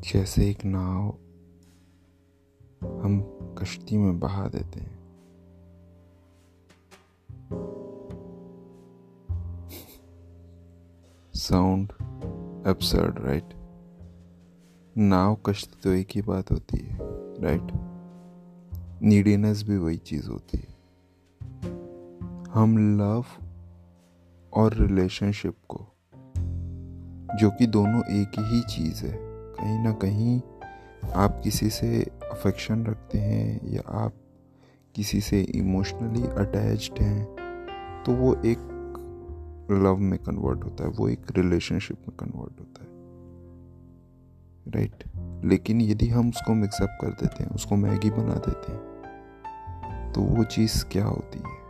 जैसे एक नाव हम कश्ती में बहा देते हैं। साउंड एब्सर्ड राइट नाव कश्ती तो एक ही बात होती है राइट नीडीनेस भी वही चीज़ होती है। हम लव और रिलेशनशिप को, जो कि दोनों एक ही चीज़ है कहीं ना कहीं आप किसी से अफेक्शन रखते हैं या आप किसी से इमोशनली अटैच्ड हैं तो वो एक लव में कन्वर्ट होता है, वो एक रिलेशनशिप में कन्वर्ट होता है। Right right? लेकिन यदि हम उसको मिक्सअप कर देते हैं, उसको मैगी बना देते हैं तो वो चीज़ क्या होती है?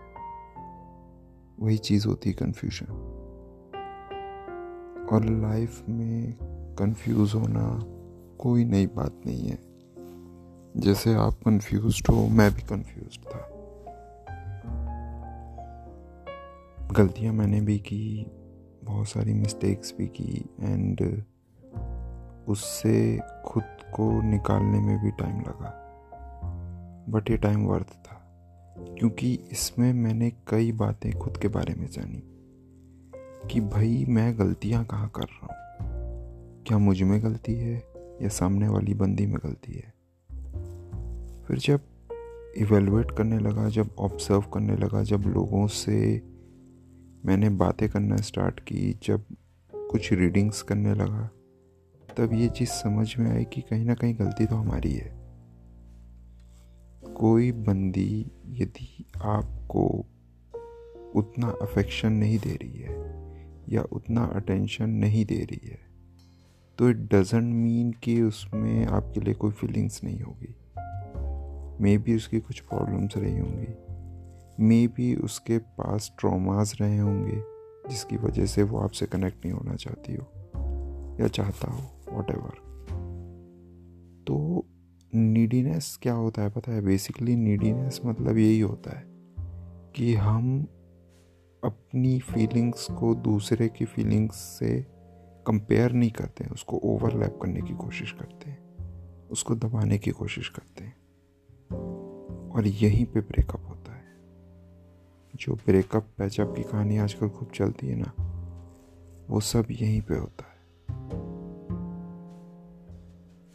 वही चीज़ होती है कन्फ्यूज़न और लाइफ में कंफ्यूज होना कोई नई बात नहीं है। जैसे आप कंफ्यूज हो, मैं भी कंफ्यूज था। गलतियाँ मैंने भी की, बहुत सारी मिस्टेक्स भी की एंड उससे खुद को निकालने में भी टाइम लगा। बट ये टाइम वर्थ था, क्योंकि इसमें मैंने कई बातें खुद के बारे में जानी कि भाई, मैं गलतियाँ कहाँ कर रहा हूँ? क्या मुझमें गलती है या सामने वाली बंदी में गलती है? फिर जब इवेलुएट करने लगा, जब ऑब्ज़र्व करने लगा, जब लोगों से मैंने बातें करना स्टार्ट की, जब कुछ रीडिंग्स करने लगा, तब ये चीज़ समझ में आई कि कहीं ना कहीं गलती तो हमारी है। कोई बंदी यदि आपको उतना अफेक्शन नहीं दे रही है या उतना अटेंशन नहीं दे रही है तो इट डजेंट मीन कि उसमें आपके लिए कोई फीलिंग्स नहीं होगी। मे बी उसकी कुछ प्रॉब्लम्स रही होंगी। मे बी उसके पास ट्रॉमास रहे होंगे, जिसकी वजह से वो आपसे कनेक्ट नहीं होना चाहती हो, या चाहता हो वॉट तो नीडीनेस क्या होता है पता है? बेसिकली नीडीनेस मतलब यही होता है कि हम अपनी फीलिंग्स को दूसरे की फीलिंग्स से कंपेयर नहीं करते हैं, उसको ओवरलैप करने की कोशिश करते हैं, उसको दबाने की कोशिश करते हैं। और यहीं पे ब्रेकअप होता है। जो ब्रेकअप पैचअप की कहानी आजकल खूब चलती है ना, वो सब यहीं पे होता है।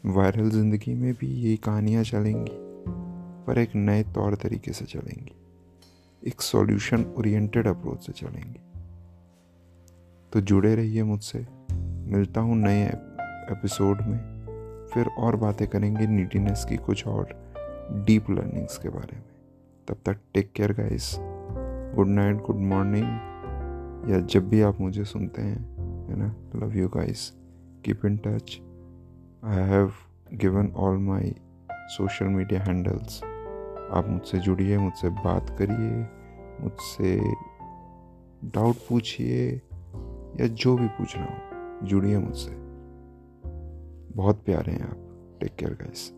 वायरल ज़िंदगी में भी यही कहानियाँ चलेंगी, पर एक नए तौर तरीके से चलेंगी। एक सॉल्यूशन ओरिएंटेड अप्रोच से चलेंगी। तो जुड़े रहिए मुझसे। मिलता हूँ नए एपिसोड में। फिर और बातें करेंगे नीटीनेस की कुछ और डीप लर्निंग्स के बारे में। तब तक take care guys good night good morning या जब भी आप मुझे सुनते हैं, है ना? Love you guys keep in touch I have given all my social media handles आप मुझसे जुड़िए, मुझसे बात करिए, मुझसे डाउट पूछिए, या जो भी पूछना हो। जुड़िए मुझसे। बहुत प्यारे हैं आप। Take care guys